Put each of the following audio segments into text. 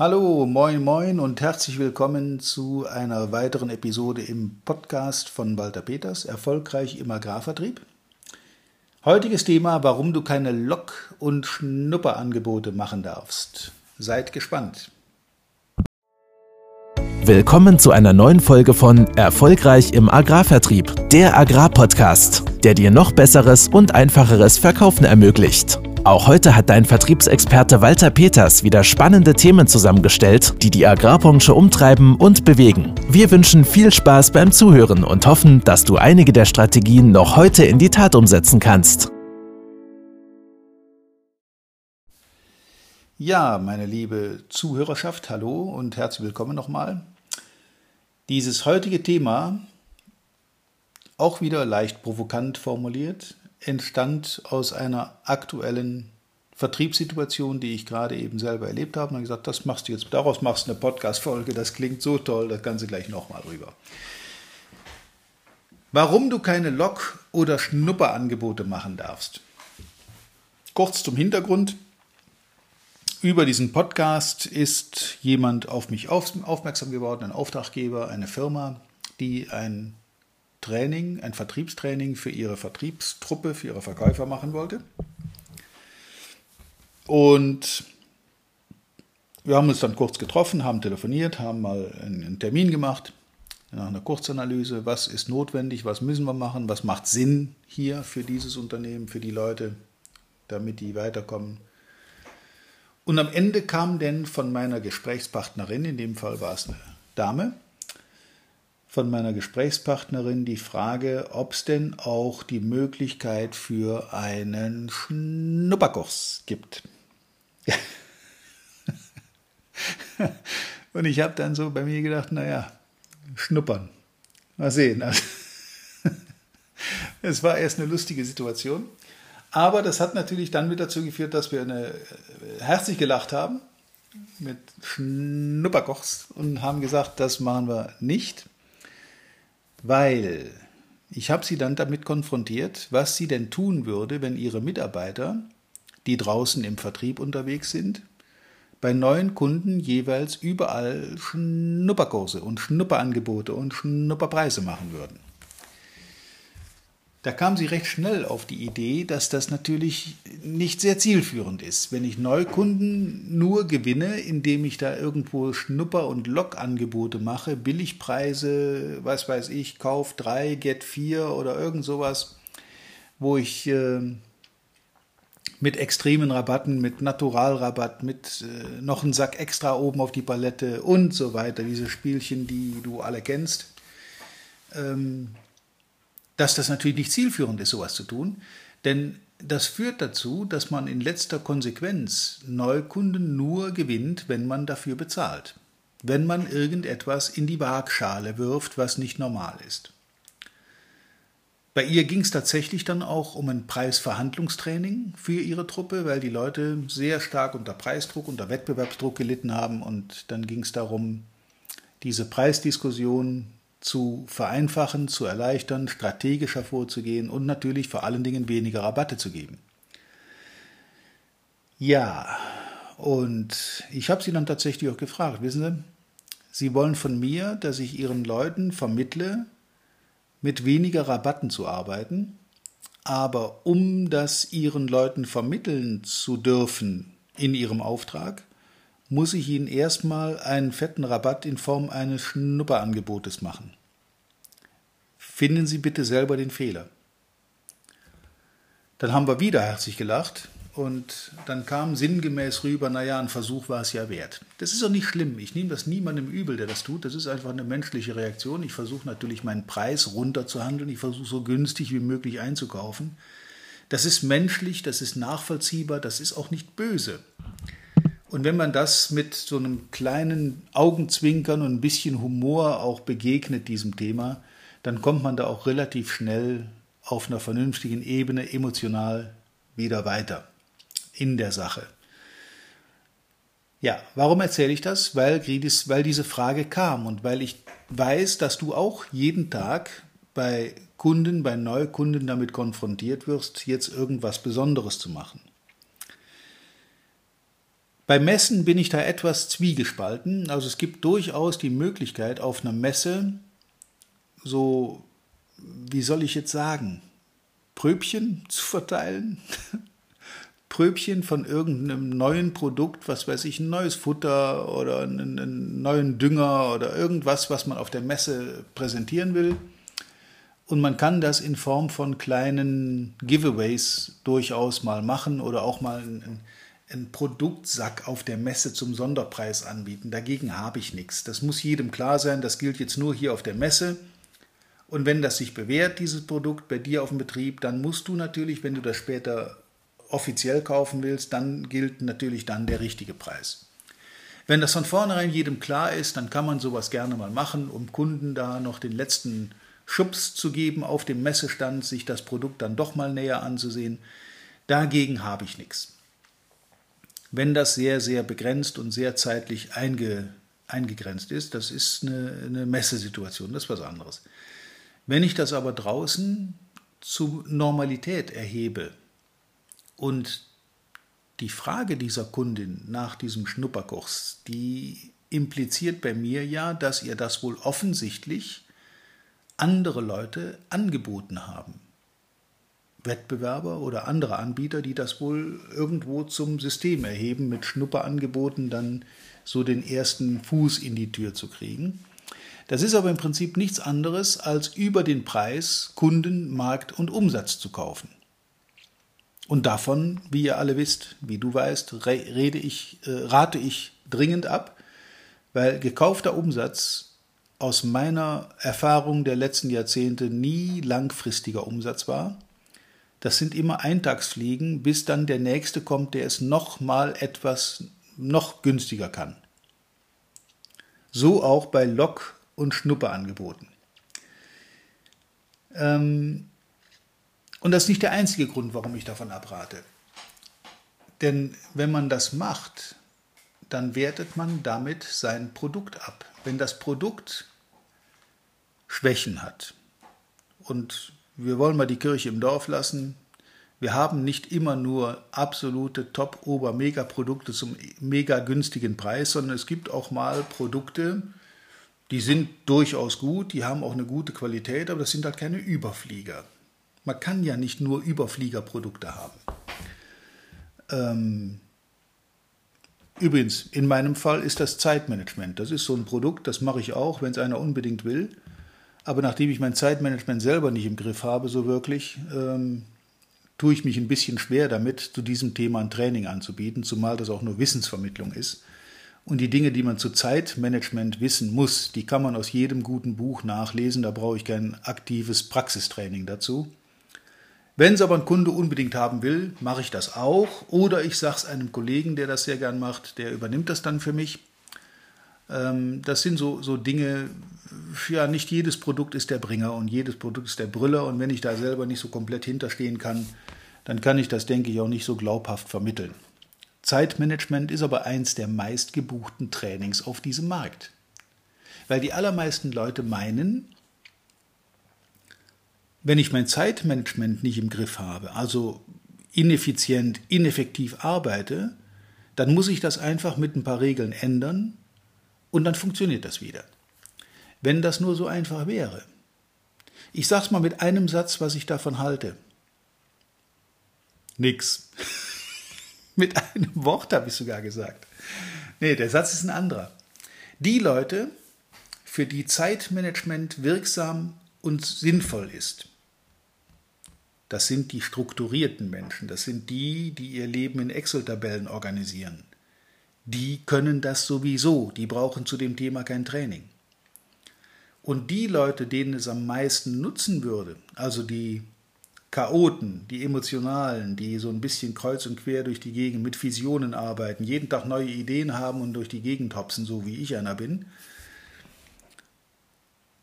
Hallo, moin, moin und herzlich willkommen zu einer weiteren Episode im Podcast von Walter Peters, erfolgreich im Agrarvertrieb. Heutiges Thema, warum du keine Lok- und Schnupperangebote machen darfst. Seid gespannt. Willkommen zu einer neuen Folge von Erfolgreich im Agrarvertrieb, der Agrarpodcast, der dir noch besseres und einfacheres Verkaufen ermöglicht. Auch heute hat dein Vertriebsexperte Walter Peters wieder spannende Themen zusammengestellt, die die Agrarbranche umtreiben und bewegen. Wir wünschen viel Spaß beim Zuhören und hoffen, dass du einige der Strategien noch heute in die Tat umsetzen kannst. Ja, meine liebe Zuhörerschaft, hallo und herzlich willkommen nochmal. Dieses heutige Thema, auch wieder leicht provokant formuliert, entstand aus einer aktuellen Vertriebssituation, die ich gerade eben selber erlebt habe. Und habe gesagt, das machst du jetzt, daraus machst du eine Podcast-Folge, das klingt so toll, das Ganze gleich nochmal rüber. Warum du keine Lok- oder Schnupperangebote machen darfst. Kurz zum Hintergrund. Über diesen Podcast ist jemand auf mich aufmerksam geworden, ein Auftraggeber, eine Firma, die ein Training, ein Vertriebstraining für ihre Vertriebstruppe, für ihre Verkäufer machen wollte. Und wir haben uns dann kurz getroffen, haben telefoniert, haben mal einen Termin gemacht, nach einer Kurzanalyse, was ist notwendig, was müssen wir machen, was macht Sinn hier für dieses Unternehmen, für die Leute, damit die weiterkommen. Und am Ende kam denn von meiner Gesprächspartnerin, in dem Fall war es eine Dame, von meiner Gesprächspartnerin die Frage, ob es denn auch die Möglichkeit für einen Schnupperkurs gibt. Und ich habe dann so bei mir gedacht, naja, schnuppern. Mal sehen. Also, es war erst eine lustige Situation. Aber das hat natürlich dann wieder dazu geführt, dass wir eine, herzlich gelacht haben mit Schnupperkochs und haben gesagt, das machen wir nicht weil ich habe sie dann damit konfrontiert, was sie denn tun würde, wenn ihre Mitarbeiter, die draußen im Vertrieb unterwegs sind, bei neuen Kunden jeweils überall Schnupperkurse und Schnupperangebote und Schnupperpreise machen würden. Da kam sie recht schnell auf die Idee, dass das natürlich nicht sehr zielführend ist, wenn ich Neukunden nur gewinne, indem ich da irgendwo Schnupper- und Lokangebote mache, Billigpreise, was weiß ich, Kauf 3, Get 4 oder irgend sowas, wo ich äh, mit extremen Rabatten, mit Naturalrabatt, mit äh, noch einen Sack extra oben auf die Palette und so weiter, diese Spielchen, die du alle kennst. Ähm, dass das natürlich nicht zielführend ist, sowas zu tun, denn das führt dazu, dass man in letzter Konsequenz Neukunden nur gewinnt, wenn man dafür bezahlt, wenn man irgendetwas in die Waagschale wirft, was nicht normal ist. Bei ihr ging es tatsächlich dann auch um ein Preisverhandlungstraining für ihre Truppe, weil die Leute sehr stark unter Preisdruck, unter Wettbewerbsdruck gelitten haben. Und dann ging es darum, diese Preisdiskussion zu vereinfachen, zu erleichtern, strategischer vorzugehen und natürlich vor allen Dingen weniger Rabatte zu geben. Ja, und ich habe sie dann tatsächlich auch gefragt, wissen Sie, Sie wollen von mir, dass ich Ihren Leuten vermittle, mit weniger Rabatten zu arbeiten, aber um das Ihren Leuten vermitteln zu dürfen in Ihrem Auftrag, muss ich Ihnen erstmal einen fetten Rabatt in Form eines Schnupperangebotes machen. Finden Sie bitte selber den Fehler. Dann haben wir wieder herzlich gelacht und dann kam sinngemäß rüber, naja, ein Versuch war es ja wert. Das ist auch nicht schlimm. Ich nehme das niemandem übel, der das tut. Das ist einfach eine menschliche Reaktion. Ich versuche natürlich meinen Preis runterzuhandeln. Ich versuche so günstig wie möglich einzukaufen. Das ist menschlich, das ist nachvollziehbar, das ist auch nicht böse. Und wenn man das mit so einem kleinen Augenzwinkern und ein bisschen Humor auch begegnet diesem Thema, dann kommt man da auch relativ schnell auf einer vernünftigen Ebene emotional wieder weiter in der Sache. Ja, warum erzähle ich das? Weil, weil diese Frage kam und weil ich weiß, dass du auch jeden Tag bei Kunden, bei Neukunden damit konfrontiert wirst, jetzt irgendwas Besonderes zu machen. Bei Messen bin ich da etwas zwiegespalten. Also es gibt durchaus die Möglichkeit, auf einer Messe so, wie soll ich jetzt sagen, Pröbchen zu verteilen. Pröbchen von irgendeinem neuen Produkt, was weiß ich, ein neues Futter oder einen, einen neuen Dünger oder irgendwas, was man auf der Messe präsentieren will. Und man kann das in Form von kleinen Giveaways durchaus mal machen oder auch mal einen, einen Produktsack auf der Messe zum Sonderpreis anbieten. Dagegen habe ich nichts. Das muss jedem klar sein. Das gilt jetzt nur hier auf der Messe. Und wenn das sich bewährt, dieses Produkt bei dir auf dem Betrieb, dann musst du natürlich, wenn du das später offiziell kaufen willst, dann gilt natürlich dann der richtige Preis. Wenn das von vornherein jedem klar ist, dann kann man sowas gerne mal machen, um Kunden da noch den letzten Schubs zu geben, auf dem Messestand sich das Produkt dann doch mal näher anzusehen. Dagegen habe ich nichts. Wenn das sehr, sehr begrenzt und sehr zeitlich einge, eingegrenzt ist, das ist eine, eine Messesituation, das ist was anderes. Wenn ich das aber draußen zu Normalität erhebe und die Frage dieser Kundin nach diesem Schnupperkurs, die impliziert bei mir ja, dass ihr das wohl offensichtlich andere Leute angeboten haben. Wettbewerber oder andere Anbieter, die das wohl irgendwo zum System erheben, mit Schnupperangeboten dann so den ersten Fuß in die Tür zu kriegen. Das ist aber im Prinzip nichts anderes, als über den Preis Kunden, Markt und Umsatz zu kaufen. Und davon, wie ihr alle wisst, wie du weißt, rede ich, äh, rate ich dringend ab, weil gekaufter Umsatz aus meiner Erfahrung der letzten Jahrzehnte nie langfristiger Umsatz war. Das sind immer Eintagsfliegen, bis dann der nächste kommt, der es noch mal etwas noch günstiger kann. So auch bei Lok- und Schnupperangeboten. Ähm, und das ist nicht der einzige Grund, warum ich davon abrate. Denn wenn man das macht, dann wertet man damit sein Produkt ab. Wenn das Produkt Schwächen hat. Und wir wollen mal die Kirche im Dorf lassen. Wir haben nicht immer nur absolute Top-Ober-Mega-Produkte zum mega günstigen Preis, sondern es gibt auch mal Produkte, die sind durchaus gut, die haben auch eine gute Qualität, aber das sind halt keine Überflieger. Man kann ja nicht nur Überfliegerprodukte haben. Ähm, übrigens, in meinem Fall ist das Zeitmanagement. Das ist so ein Produkt, das mache ich auch, wenn es einer unbedingt will. Aber nachdem ich mein Zeitmanagement selber nicht im Griff habe, so wirklich, ähm, tue ich mich ein bisschen schwer damit, zu diesem Thema ein Training anzubieten, zumal das auch nur Wissensvermittlung ist. Und die Dinge, die man zu Zeitmanagement wissen muss, die kann man aus jedem guten Buch nachlesen, da brauche ich kein aktives Praxistraining dazu. Wenn es aber ein Kunde unbedingt haben will, mache ich das auch. Oder ich sage es einem Kollegen, der das sehr gern macht, der übernimmt das dann für mich. Ähm, das sind so, so Dinge, ja, nicht jedes Produkt ist der Bringer und jedes Produkt ist der Brüller. Und wenn ich da selber nicht so komplett hinterstehen kann, dann kann ich das, denke ich, auch nicht so glaubhaft vermitteln. Zeitmanagement ist aber eins der meistgebuchten Trainings auf diesem Markt. Weil die allermeisten Leute meinen, wenn ich mein Zeitmanagement nicht im Griff habe, also ineffizient, ineffektiv arbeite, dann muss ich das einfach mit ein paar Regeln ändern und dann funktioniert das wieder. Wenn das nur so einfach wäre. Ich sag's mal mit einem Satz, was ich davon halte. Nix. mit einem Wort habe ich sogar gesagt. Nee, der Satz ist ein anderer. Die Leute, für die Zeitmanagement wirksam und sinnvoll ist, das sind die strukturierten Menschen, das sind die, die ihr Leben in Excel-Tabellen organisieren. Die können das sowieso, die brauchen zu dem Thema kein Training. Und die Leute, denen es am meisten nutzen würde, also die Chaoten, die Emotionalen, die so ein bisschen kreuz und quer durch die Gegend mit Visionen arbeiten, jeden Tag neue Ideen haben und durch die Gegend hopsen, so wie ich einer bin,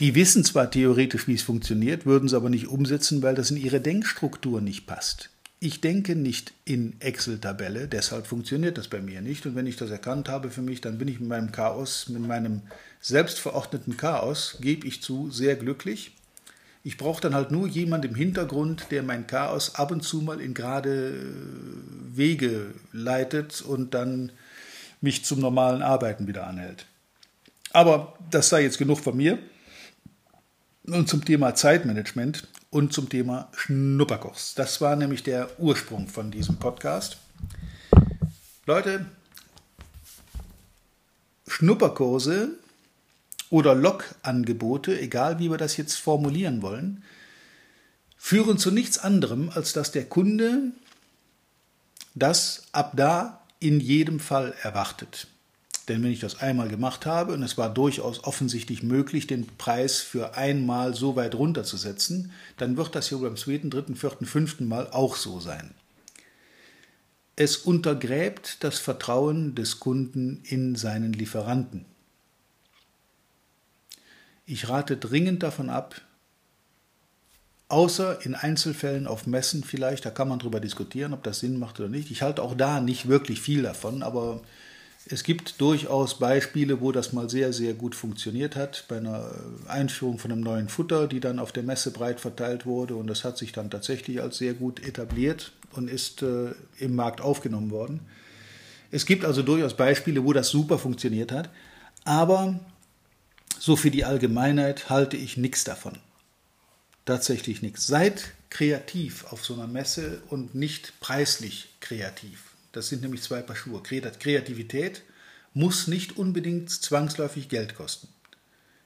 die wissen zwar theoretisch, wie es funktioniert, würden es aber nicht umsetzen, weil das in ihre Denkstruktur nicht passt. Ich denke nicht in Excel-Tabelle, deshalb funktioniert das bei mir nicht. Und wenn ich das erkannt habe für mich, dann bin ich mit meinem Chaos, mit meinem selbstverordneten Chaos, gebe ich zu, sehr glücklich. Ich brauche dann halt nur jemand im Hintergrund, der mein Chaos ab und zu mal in gerade Wege leitet und dann mich zum normalen Arbeiten wieder anhält. Aber das sei jetzt genug von mir. Und zum Thema Zeitmanagement und zum Thema Schnupperkurs. Das war nämlich der Ursprung von diesem Podcast. Leute, Schnupperkurse oder Log-Angebote, egal wie wir das jetzt formulieren wollen, führen zu nichts anderem, als dass der Kunde das ab da in jedem Fall erwartet. Denn wenn ich das einmal gemacht habe und es war durchaus offensichtlich möglich, den Preis für einmal so weit runterzusetzen, dann wird das hier beim zweiten, dritten, vierten, fünften Mal auch so sein. Es untergräbt das Vertrauen des Kunden in seinen Lieferanten. Ich rate dringend davon ab, außer in Einzelfällen auf Messen vielleicht, da kann man darüber diskutieren, ob das Sinn macht oder nicht. Ich halte auch da nicht wirklich viel davon, aber es gibt durchaus Beispiele, wo das mal sehr, sehr gut funktioniert hat, bei einer Einführung von einem neuen Futter, die dann auf der Messe breit verteilt wurde und das hat sich dann tatsächlich als sehr gut etabliert und ist äh, im Markt aufgenommen worden. Es gibt also durchaus Beispiele, wo das super funktioniert hat, aber so für die Allgemeinheit halte ich nichts davon. Tatsächlich nichts. Seid kreativ auf so einer Messe und nicht preislich kreativ. Das sind nämlich zwei Paar Schuhe. Kreativität muss nicht unbedingt zwangsläufig Geld kosten.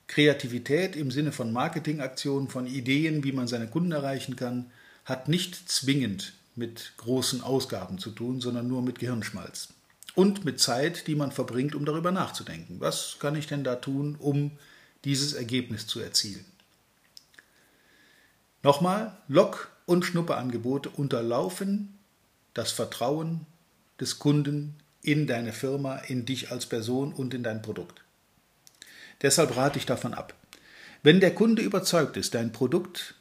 Kreativität im Sinne von Marketingaktionen, von Ideen, wie man seine Kunden erreichen kann, hat nicht zwingend mit großen Ausgaben zu tun, sondern nur mit Gehirnschmalz. Und mit Zeit, die man verbringt, um darüber nachzudenken. Was kann ich denn da tun, um dieses Ergebnis zu erzielen? Nochmal, Lok- und Schnupperangebote unterlaufen das Vertrauen des Kunden in deine Firma, in dich als Person und in dein Produkt. Deshalb rate ich davon ab. Wenn der Kunde überzeugt ist, dein Produkt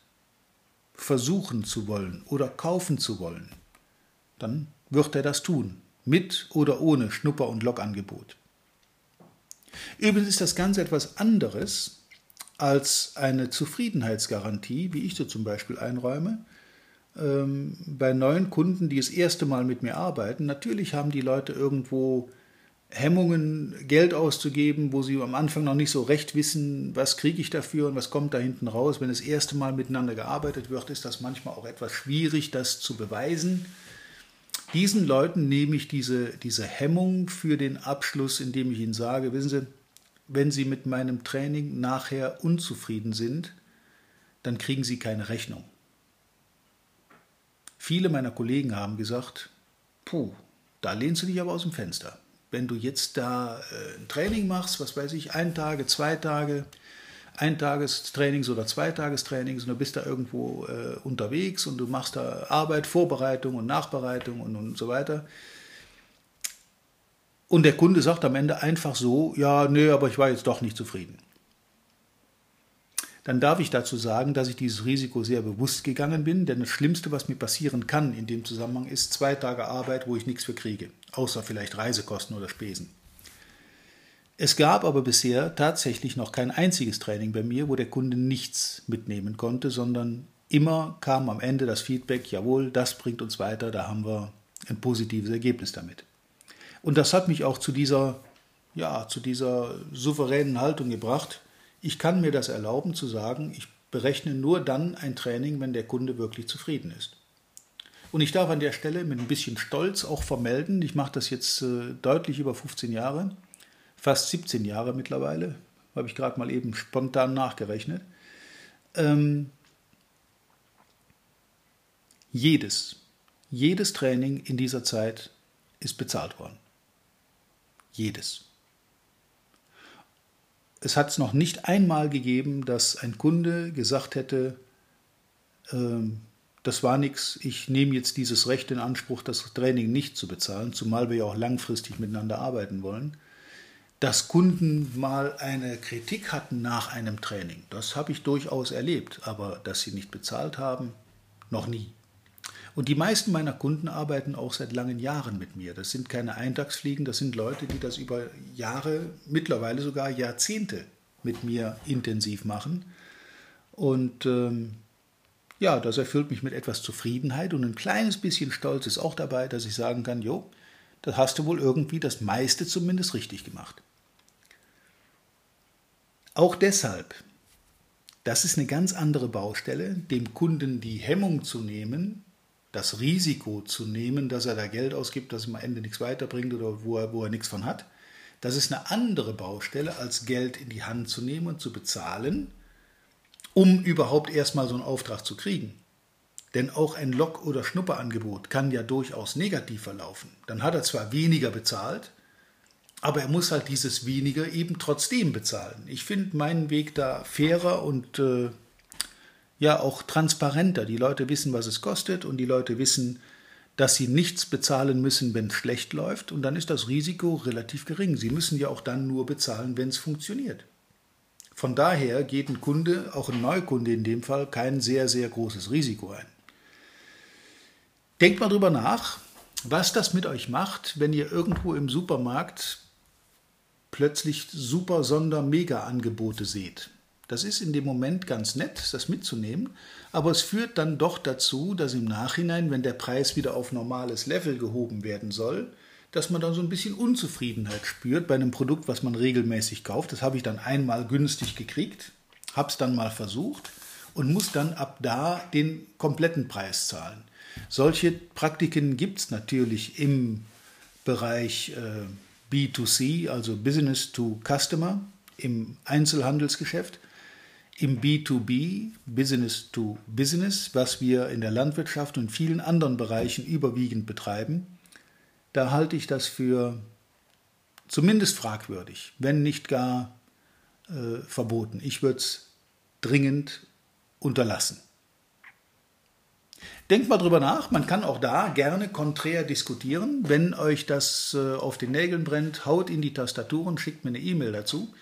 versuchen zu wollen oder kaufen zu wollen, dann wird er das tun, mit oder ohne Schnupper- und Logangebot. Übrigens ist das Ganze etwas anderes als eine Zufriedenheitsgarantie, wie ich sie zum Beispiel einräume, ähm, bei neuen Kunden, die das erste Mal mit mir arbeiten. Natürlich haben die Leute irgendwo Hemmungen, Geld auszugeben, wo sie am Anfang noch nicht so recht wissen, was kriege ich dafür und was kommt da hinten raus. Wenn das erste Mal miteinander gearbeitet wird, ist das manchmal auch etwas schwierig, das zu beweisen. Diesen Leuten nehme ich diese, diese Hemmung für den Abschluss, indem ich ihnen sage, wissen Sie, wenn Sie mit meinem Training nachher unzufrieden sind, dann kriegen Sie keine Rechnung. Viele meiner Kollegen haben gesagt, puh, da lehnst du dich aber aus dem Fenster wenn du jetzt da äh, ein Training machst, was weiß ich, ein Tage, zwei Tage, ein Tagestrainings oder zwei Tagestrainings und du bist da irgendwo äh, unterwegs und du machst da Arbeit, Vorbereitung und Nachbereitung und, und so weiter. Und der Kunde sagt am Ende einfach so, ja, nö, aber ich war jetzt doch nicht zufrieden dann darf ich dazu sagen, dass ich dieses Risiko sehr bewusst gegangen bin, denn das Schlimmste, was mir passieren kann in dem Zusammenhang, ist zwei Tage Arbeit, wo ich nichts für kriege, außer vielleicht Reisekosten oder Spesen. Es gab aber bisher tatsächlich noch kein einziges Training bei mir, wo der Kunde nichts mitnehmen konnte, sondern immer kam am Ende das Feedback, jawohl, das bringt uns weiter, da haben wir ein positives Ergebnis damit. Und das hat mich auch zu dieser, ja, zu dieser souveränen Haltung gebracht, ich kann mir das erlauben zu sagen, ich berechne nur dann ein Training, wenn der Kunde wirklich zufrieden ist. Und ich darf an der Stelle mit ein bisschen Stolz auch vermelden, ich mache das jetzt äh, deutlich über 15 Jahre, fast 17 Jahre mittlerweile, habe ich gerade mal eben spontan nachgerechnet. Ähm, jedes, jedes Training in dieser Zeit ist bezahlt worden. Jedes es hat es noch nicht einmal gegeben, dass ein Kunde gesagt hätte, ähm, das war nichts, ich nehme jetzt dieses Recht in Anspruch, das Training nicht zu bezahlen, zumal wir ja auch langfristig miteinander arbeiten wollen. Dass Kunden mal eine Kritik hatten nach einem Training, das habe ich durchaus erlebt, aber dass sie nicht bezahlt haben, noch nie. Und die meisten meiner Kunden arbeiten auch seit langen Jahren mit mir. Das sind keine Eintagsfliegen, das sind Leute, die das über Jahre, mittlerweile sogar Jahrzehnte mit mir intensiv machen. Und ähm, ja, das erfüllt mich mit etwas Zufriedenheit und ein kleines bisschen Stolz ist auch dabei, dass ich sagen kann, jo, da hast du wohl irgendwie das meiste zumindest richtig gemacht. Auch deshalb, das ist eine ganz andere Baustelle, dem Kunden die Hemmung zu nehmen, das Risiko zu nehmen, dass er da Geld ausgibt, das ihm am Ende nichts weiterbringt oder wo er, wo er nichts von hat. Das ist eine andere Baustelle, als Geld in die Hand zu nehmen und zu bezahlen, um überhaupt erstmal so einen Auftrag zu kriegen. Denn auch ein Lok- oder Schnupperangebot kann ja durchaus negativ verlaufen. Dann hat er zwar weniger bezahlt, aber er muss halt dieses weniger eben trotzdem bezahlen. Ich finde meinen Weg da fairer und äh, ja auch transparenter. Die Leute wissen, was es kostet und die Leute wissen, dass sie nichts bezahlen müssen, wenn es schlecht läuft und dann ist das Risiko relativ gering. Sie müssen ja auch dann nur bezahlen, wenn es funktioniert. Von daher geht ein Kunde, auch ein Neukunde in dem Fall, kein sehr, sehr großes Risiko ein. Denkt mal drüber nach, was das mit euch macht, wenn ihr irgendwo im Supermarkt plötzlich super Sonder-Mega-Angebote seht. Das ist in dem Moment ganz nett, das mitzunehmen, aber es führt dann doch dazu, dass im Nachhinein, wenn der Preis wieder auf normales Level gehoben werden soll, dass man dann so ein bisschen Unzufriedenheit spürt bei einem Produkt, was man regelmäßig kauft. Das habe ich dann einmal günstig gekriegt, habe es dann mal versucht und muss dann ab da den kompletten Preis zahlen. Solche Praktiken gibt es natürlich im Bereich äh, B2C, also Business to Customer, im Einzelhandelsgeschäft im B2B, Business to Business, was wir in der Landwirtschaft und vielen anderen Bereichen überwiegend betreiben, da halte ich das für zumindest fragwürdig, wenn nicht gar äh, verboten. Ich würde es dringend unterlassen. Denkt mal drüber nach, man kann auch da gerne konträr diskutieren. Wenn euch das äh, auf den Nägeln brennt, haut in die Tastaturen, schickt mir eine E-Mail dazu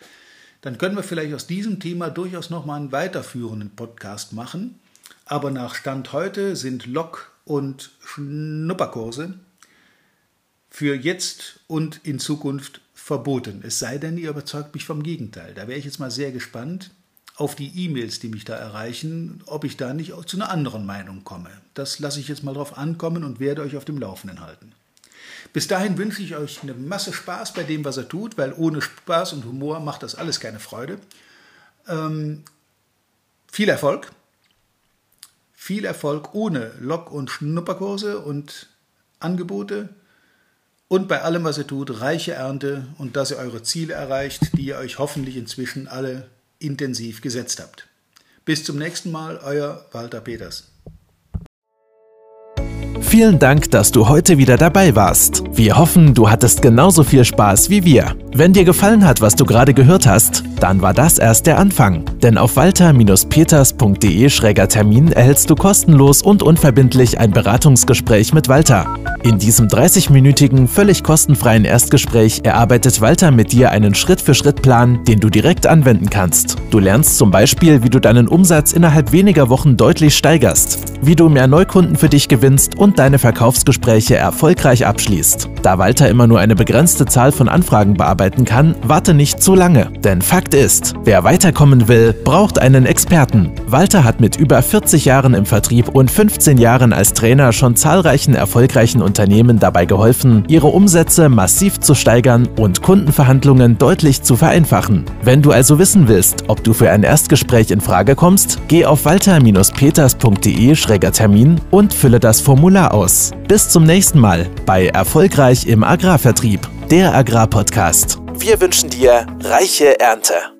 dann können wir vielleicht aus diesem Thema durchaus nochmal einen weiterführenden Podcast machen. Aber nach Stand heute sind Lok- und Schnupperkurse für jetzt und in Zukunft verboten. Es sei denn, ihr überzeugt mich vom Gegenteil. Da wäre ich jetzt mal sehr gespannt auf die E-Mails, die mich da erreichen, ob ich da nicht zu einer anderen Meinung komme. Das lasse ich jetzt mal drauf ankommen und werde euch auf dem Laufenden halten. Bis dahin wünsche ich euch eine Masse Spaß bei dem, was er tut, weil ohne Spaß und Humor macht das alles keine Freude. Ähm, viel Erfolg. Viel Erfolg ohne Lok- und Schnupperkurse und Angebote. Und bei allem, was ihr tut, reiche Ernte und dass ihr eure Ziele erreicht, die ihr euch hoffentlich inzwischen alle intensiv gesetzt habt. Bis zum nächsten Mal, euer Walter Peters. Vielen Dank, dass du heute wieder dabei warst. Wir hoffen, du hattest genauso viel Spaß wie wir. Wenn dir gefallen hat, was du gerade gehört hast, dann war das erst der Anfang. Denn auf walter-peters.de-termin erhältst du kostenlos und unverbindlich ein Beratungsgespräch mit Walter. In diesem 30-minütigen, völlig kostenfreien Erstgespräch erarbeitet Walter mit dir einen Schritt-für-Schritt-Plan, den du direkt anwenden kannst. Du lernst zum Beispiel, wie du deinen Umsatz innerhalb weniger Wochen deutlich steigerst, wie du mehr Neukunden für dich gewinnst und deine Verkaufsgespräche erfolgreich abschließt. Da Walter immer nur eine begrenzte Zahl von Anfragen bearbeiten kann, warte nicht zu lange. Denn Fakt ist, wer weiterkommen will, braucht einen Experten. Walter hat mit über 40 Jahren im Vertrieb und 15 Jahren als Trainer schon zahlreichen erfolgreichen Unternehmen dabei geholfen, ihre Umsätze massiv zu steigern und Kundenverhandlungen deutlich zu vereinfachen. Wenn du also wissen willst, ob du für ein Erstgespräch in Frage kommst, geh auf walter-peters.de-termin und fülle das Formular aus. Bis zum nächsten Mal bei Erfolgreich im Agrarvertrieb, der Agrarpodcast. Wir wünschen dir reiche Ernte.